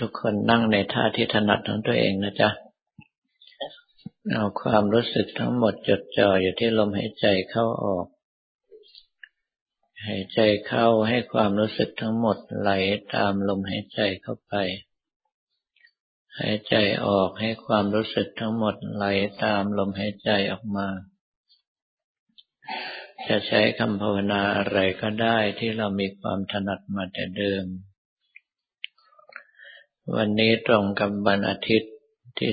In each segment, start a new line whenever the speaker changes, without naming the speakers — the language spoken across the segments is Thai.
ทุกคนนั่งในท่าที่ถนัดของตัวเองนะจ๊ะ เอาความรู้สึกทั้งหมดจดจ่ออยู่ที่ลมหายใจเข้าออก หายใจเข้าให้ความรู้สึกทั้งหมดไหลตามลมหายใจเข้าไป หายใจออกให้ความรู้สึกทั้งหมดไหลตามลมหายใจออกมา จะใช้คำภาวนาอะไรก็ได้ที่เรามีความถนัดมาแต่เดิม วันนี้ตรงกับวันอาทิตย์ที่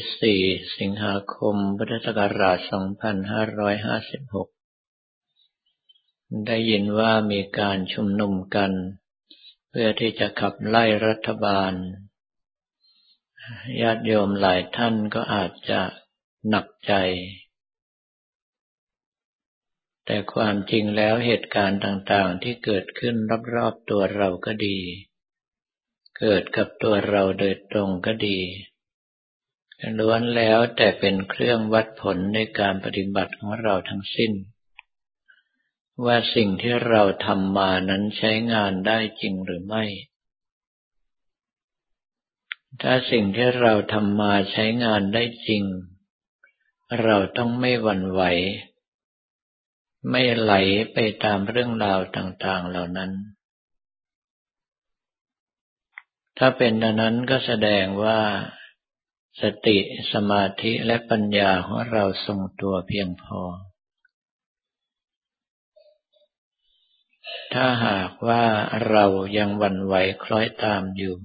4 สิงหาคม พุทธศักราช 2556 ได้ยินว่ามีการชุมนุมกัน เพื่อที่จะขับไล่รัฐบาล ญาติโยมหลายท่านก็อาจจะหนักใจ แต่ความจริงแล้วเหตุการณ์ต่างๆที่เกิดขึ้นรอบๆตัวเราก็ดี เกิดกับตัวเราโดยตรงก็ดีล้วนแล้วแต่เป็นเครื่องวัดผลในการปฏิบัติของเราทั้งสิ้น ว่าสิ่งที่เราทำมานั้นใช้งานได้จริงหรือไม่ ถ้าสิ่งที่เราทำมาใช้งานได้จริง เราต้องไม่หวั่นไหว ไม่ไหลไปตามเรื่องราวต่าง ๆ เหล่านั้น ถ้าเป็นดังนั้นก็แสดงว่า สติสมาธิและปัญญาของเราทรงตัวเพียงพอ ถ้าหากว่าเรายังวันไหวคล้อยตามอยู่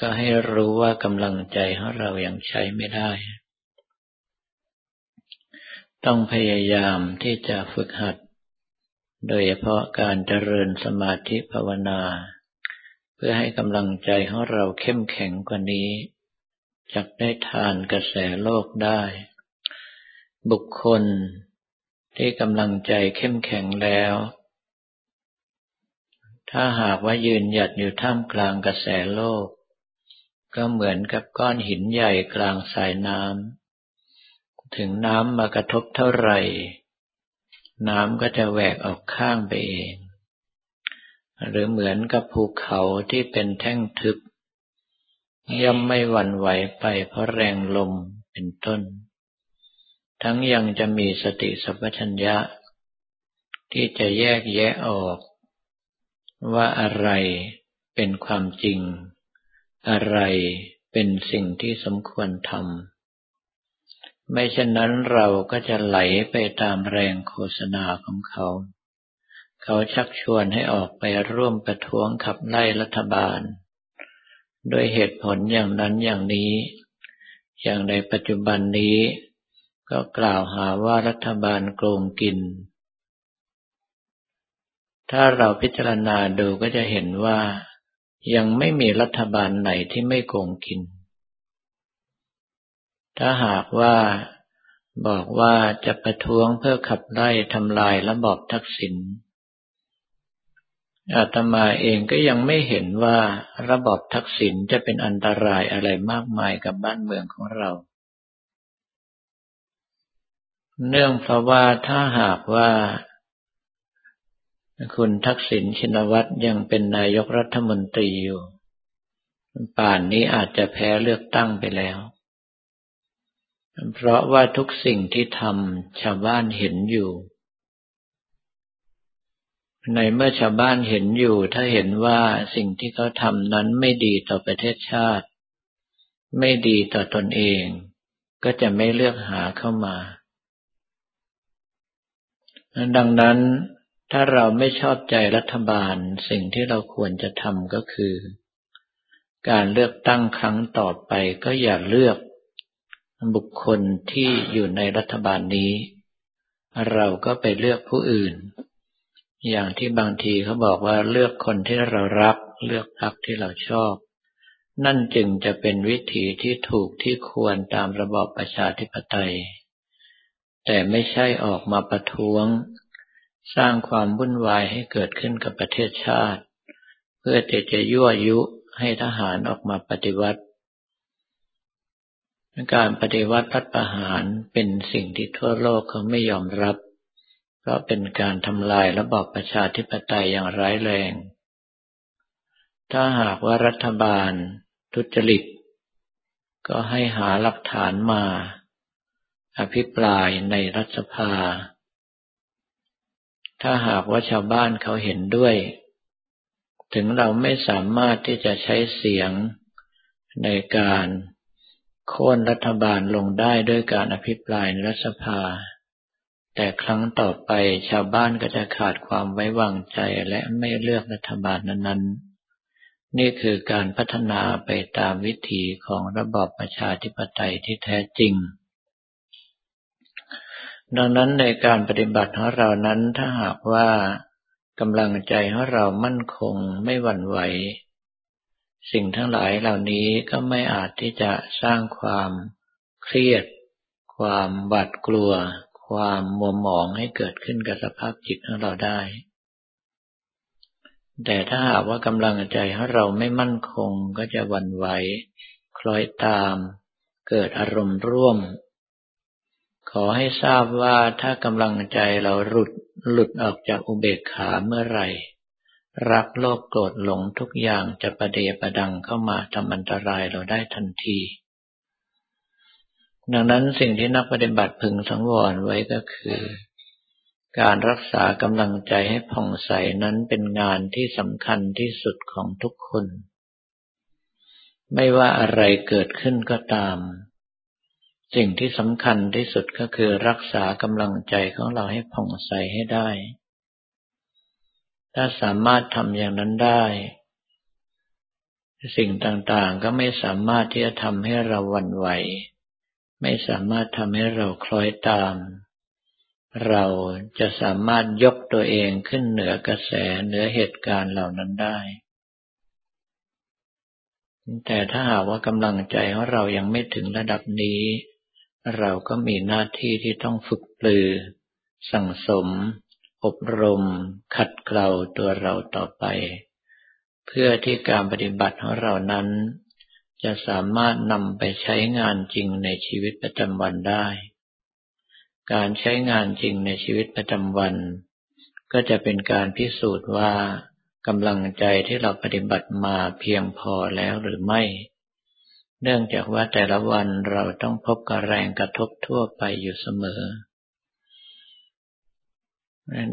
ก็ให้รู้ว่ากำลังใจของเรายังใช้ไม่ได้ ต้องพยายามที่จะฝึกหัด โดยเฉพาะการเจริญสมาธิภาวนา เพื่อให้กำลังใจของเราเข้มแข็งกว่านี้จะได้ทานกระแสโลกได้ บุคคลที่กำลังใจเข้มแข็งแล้ว ถ้าหากว่ายืนหยัดอยู่ท่ามกลางกระแสโลก ก็เหมือนกับก้อนหินใหญ่กลางสายน้ำถึงน้ำมากระทบเท่าไหร่ น้ำก็จะแหวกออกข้างไปเอง หรือเหมือนกับภูเขาที่เป็นแท่งทึบ ย่อมไม่หวั่นไหวไปเพราะแรงลมเป็นต้น ทั้งยังจะมีสติสัพพัญญะ ที่จะแยกแยะออก ว่าอะไรเป็นความจริง อะไรเป็นสิ่งที่สมควรทำไม่เช่นนั้นเราก็จะไหลไปตามแรงโฆษณาของเขา เขาชักชวนให้ออกไปร่วมประท้วงขับไล่รัฐบาลโดยเหตุผลอย่างนั้นอย่างนี้ อย่างในปัจจุบันนี้ ก็กล่าวหาว่ารัฐบาลโกงกิน ถ้าเราพิจารณาดูก็จะเห็นว่ายังไม่มีรัฐบาลไหนที่ไม่โกงกิน ถ้าหากว่าบอกว่าจะประท้วงเพื่อขับไล่ทำลายระบอบทักษิณ อาตมาเองก็ยังไม่เห็นว่าระบบทักษิณจะเป็นอันตรายอะไรมากมายกับบ้านเมืองของเรา เนื่องเพราะว่าถ้าหากว่า คุณทักษิณชินวัตรยังเป็นนายกรัฐมนตรีอยู่ ป่านนี้อาจจะแพ้เลือกตั้งไปแล้ว เพราะว่าทุกสิ่งที่ทำชาวบ้านเห็นอยู่ ในเมื่อชาวบ้านเห็นอยู่ ถ้าเห็นว่าสิ่งที่เขาทำนั้นไม่ดีต่อประเทศชาติ ไม่ดีต่อตนเอง ก็จะไม่เลือกหาเข้ามา ดังนั้นถ้าเราไม่ชอบใจรัฐบาลสิ่งที่เราควรจะทำก็คือ การเลือกตั้งครั้งต่อไปก็อย่าเลือกบุคคลที่อยู่ในรัฐบาลนี้ เราก็ไปเลือกผู้อื่น อย่างที่บางทีเขาบอกว่าเลือกคนที่เรารัก เลือกพรรคที่เราชอบ นั่นจึงจะเป็นวิธีที่ถูกที่ควรตามระบอบประชาธิปไตย แต่ไม่ใช่ออกมาประท้วง สร้างความวุ่นวายให้เกิดขึ้นกับประเทศชาติ เพื่อจะจะยั่วยุให้ทหารออกมาปฏิวัติการปฏิวัติรัฐประหารเป็นสิ่งที่ทั่วโลกเขาไม่ยอมรับ พราะเป็นการทำลายระบอบประชาธิปไตยอย่างร้ายแรง ถ้าหากว่ารัฐบาลทุจริต ก็ให้หาหลักฐานมา อภิปรายในรัฐสภา ถ้าหากว่าชาวบ้านเขาเห็นด้วย ถึงเราไม่สามารถที่จะใช้เสียงในการโค่นรัฐบาลลงได้ด้วยการอภิปรายในรัฐสภา แต่ครั้งต่อไปชาวบ้านก็จะขาดความไว้วางใจและไม่เลือกรัฐบาลนั้นๆ นี่คือการพัฒนาไปตามวิถีของระบอบประชาธิปไตยที่แท้จริง ดังนั้นในการปฏิบัติของเรานั้นถ้าหากว่ากำลังใจของเรามั่นคงไม่หวั่นไหว สิ่งทั้งหลายเหล่านี้ก็ไม่อาจที่จะสร้างความเครียด ความหวาดกลัว ความมัวหมองให้เกิดขึ้นกับสภาพจิตของเราได้ แต่ถ้าหากว่ากำลังใจของเราไม่มั่นคงก็จะวันไหวคล้อยตาม เกิดอารมณ์ร่วม ขอให้ทราบว่าถ้ากำลังใจเราหลุดหลุดออกจากอุเบกขาเมื่อไหร่ รักโลภโกรธหลงทุกอย่างจะประเดประดังเข้ามาทำอันตรายเราได้ทันที ดังนั้นสิ่งที่นักปฏิบัติพึงสังวรไว้ก็คือ การรักษากำลังใจให้ผ่องใสนั้นเป็นงานที่สำคัญที่สุดของทุกคน ไม่ว่าอะไรเกิดขึ้นก็ตาม สิ่งที่สำคัญที่สุดก็คือรักษากำลังใจของเราให้ผ่องใสให้ได้ ถ้าสามารถทำอย่างนั้นได้สิ่งต่างๆ ก็ไม่สามารถที่จะทำให้เราหวั่นไหว ไม่สามารถทำให้เราคล้อยตาม เราจะสามารถยกตัวเองขึ้นเหนือกระแสเหนือเหตุการณ์เหล่านั้นได้ แต่ถ้าหากว่ากำลังใจของเรายังไม่ถึงระดับนี้ เราก็มีหน้าที่ที่ต้องฝึกปลือ สั่งสม อบรม ขัดเกลาตัวเราต่อไป เพื่อที่การปฏิบัติของเรานั้น จะสามารถนำไปใช้งานจริงในชีวิตประจำวันได้ การใช้งานจริงในชีวิตประจำวัน ก็จะเป็นการพิสูจน์ว่ากำลังใจที่เราปฏิบัติมาเพียงพอแล้วหรือไม่ เนื่องจากว่าแต่ละวันเราต้องพบกับแรงกระทบทั่วไปอยู่เสมอ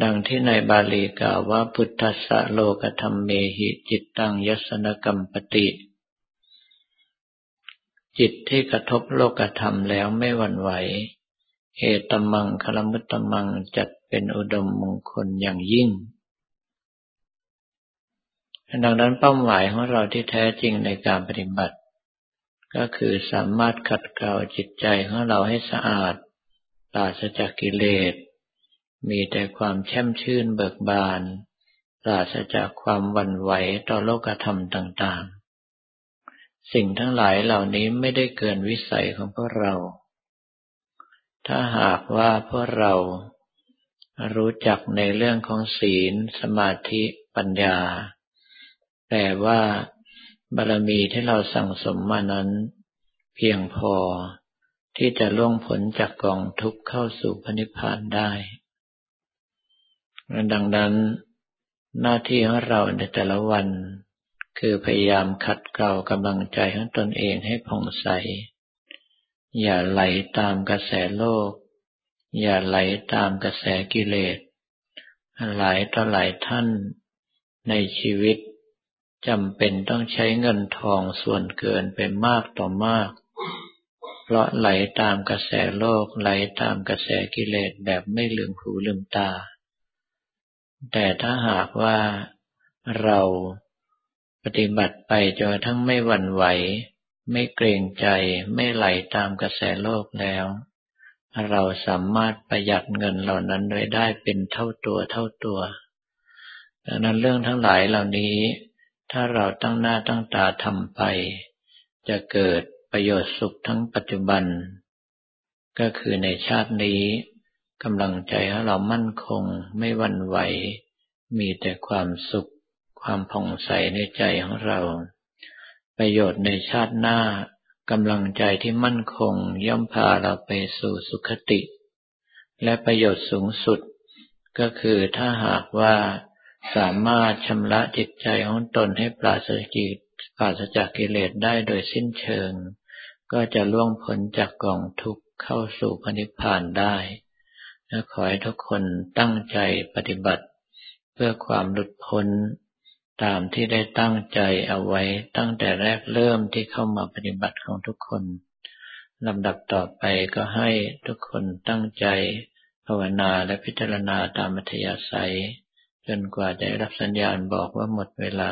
ดังที่ในบาลีกล่าวว่าพุทธสะโลกธรรมเมหิจิตตังยสนกรรมปติ จิตที่กระทบโลกธรรมแล้วไม่หวั่นไหวเหตตมังคลมุตตมังจัดเป็นอุดมมงคลอย่างยิ่ง ดังนั้นเป้าหมายของเราที่แท้จริงในการปฏิบัติ ก็คือสามารถขัดเกลาจิตใจของเราให้สะอาดปราศจากกิเลส มีแต่ความแช่มชื่นเบิกบาน ปราศจากความวันไหวต่อโลกธรรมต่างๆ สิ่งทั้งหลายเหล่านี้ไม่ได้เกินวิสัยของพวกเรา ถ้าหากว่าพวกเรารู้จักในเรื่องของศีล สมาธิปัญญา แต่ว่าบารมีที่เราสั่งสมมานั้น เพียงพอที่จะล่วงผลจากกองทุกข์เข้าสู่พระนิพพานได้ดังนั้นหน้าที่ของเราในแต่ละวัน คือพยายามขัดเกลากำลังใจของตนเองให้ผ่องใส อย่าไหลตามกระแสโลก อย่าไหลตามกระแสกิเลส หลายต่อหลายท่านในชีวิตจำเป็นต้องใช้เงินทองส่วนเกินไปมากต่อมาก เพราะไหลตามกระแสโลกไหลตามกระแสกิเลสแบบไม่ลืมหูลืมตา แต่ถ้าหากว่าเรา ปฏิบัติไปจนทั้งไม่หวั่นไหว ไม่เกรงใจ ไม่ไหลตามกระแสโลกแล้ว เราสามารถประหยัดเงินเหล่านั้นไว้ได้เป็นเท่าตัวเท่าตัว ดังนั้นเรื่องทั้งหลายเหล่านี้ ถ้าเราตั้งหน้าตั้งตาทำไป จะเกิดประโยชน์สุขทั้งปัจจุบัน ก็คือในชาตินี้กำลังใจของเรามั่นคง ไม่หวั่นไหว มีแต่ความสุข ความผ่องใสในใจของเรา ประโยชน์ในชาติหน้ากำลังใจที่มั่นคงย่อมพาเราไปสู่สุขติ และประโยชน์สูงสุด ก็คือถ้าหากว่าสามารถชำระจิตใจของตนให้ปราศจากปราศจากกิเลสได้โดยสิ้นเชิง ก็จะล่วงพ้นจากกองทุกข์เข้าสู่พระนิพพานได้และขอให้ทุกคนตั้งใจปฏิบัติ เพื่อความหลุดพ้น ตามที่ได้ตั้งใจเอาไว้ตั้งแต่แรกเริ่มที่เข้ามาปฏิบัติของทุกคนลำดับต่อไปก็ให้ทุกคนตั้งใจ ภาวนาและพิจารณาตามมัธยาศัย จนกว่าจะได้รับสัญญาณบอกว่าหมดเวลา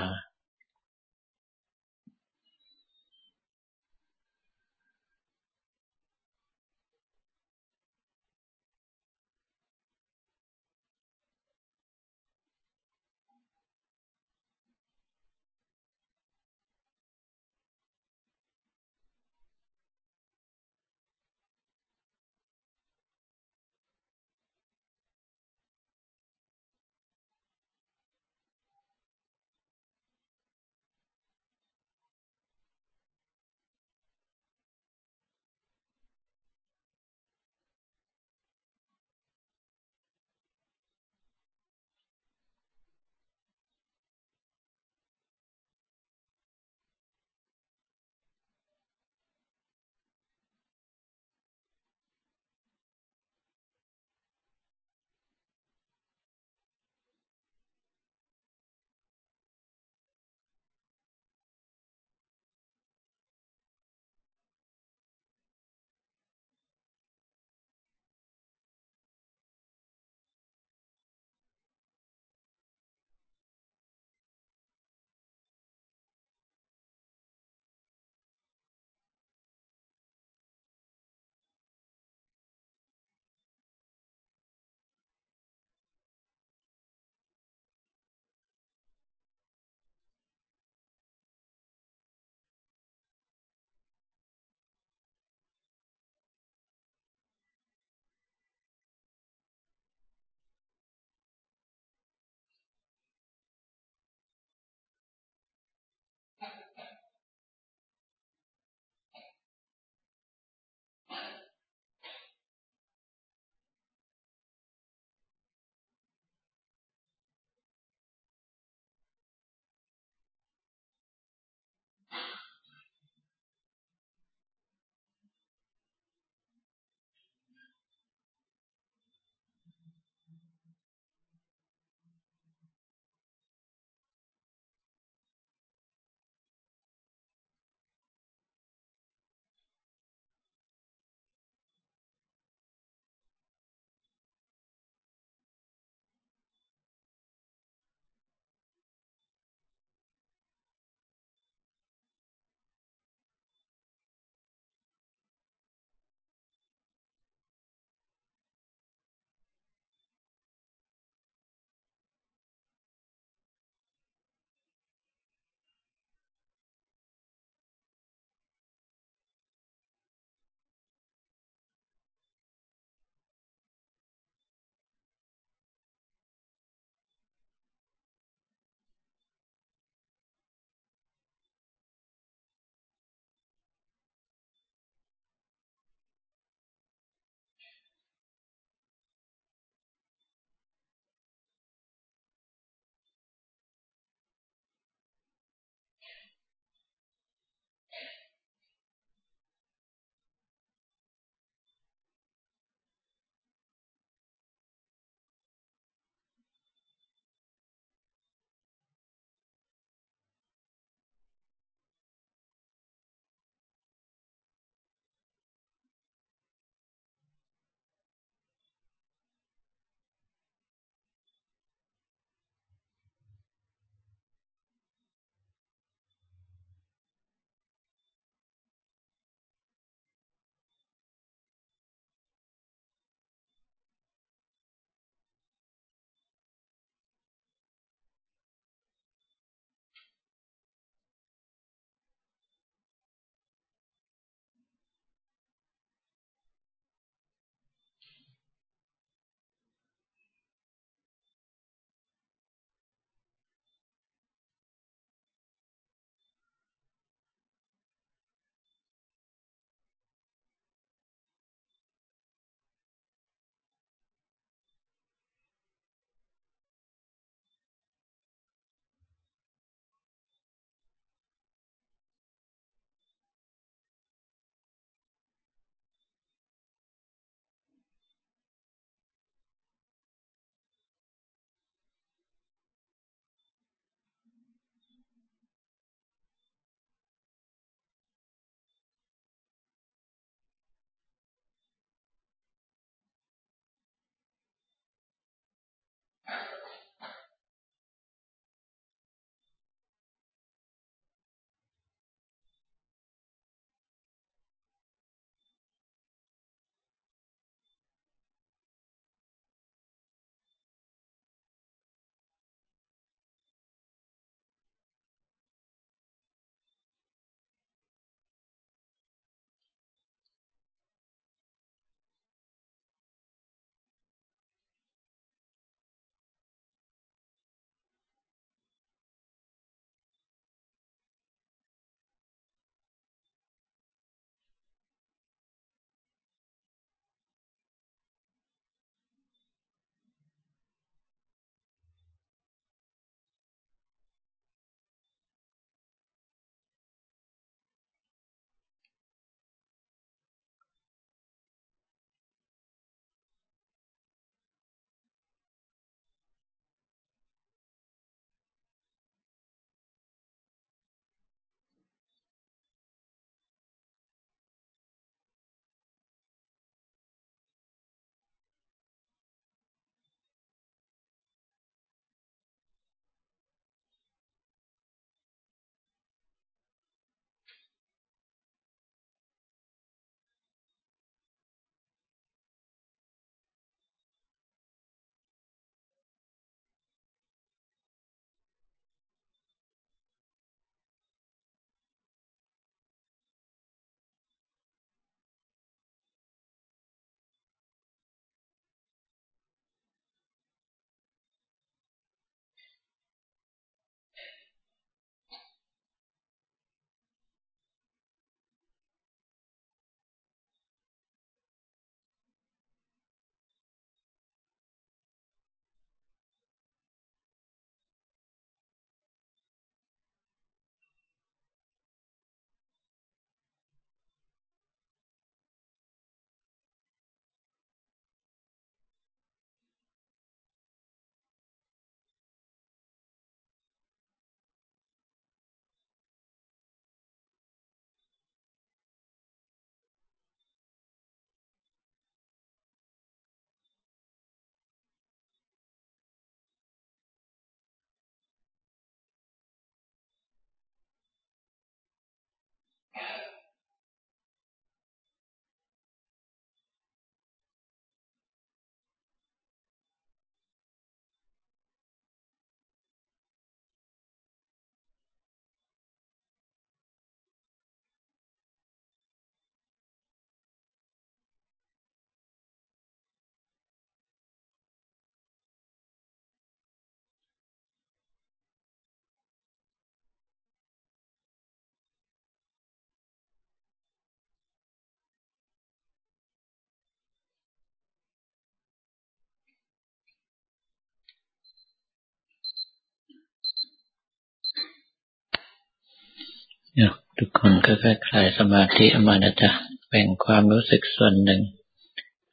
ทุกคนก็ค่อยคลายสมาธิอมานะจ๊ะแบ่งความรู้สึกส่วนหนึ่ง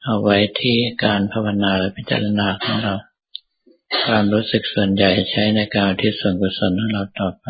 เอาไว้ที่การภาวนาและพิจารณาของเรา ความรู้สึกส่วนใหญ่ใช้ในการที่ส่วนกุศลของเราต่อไป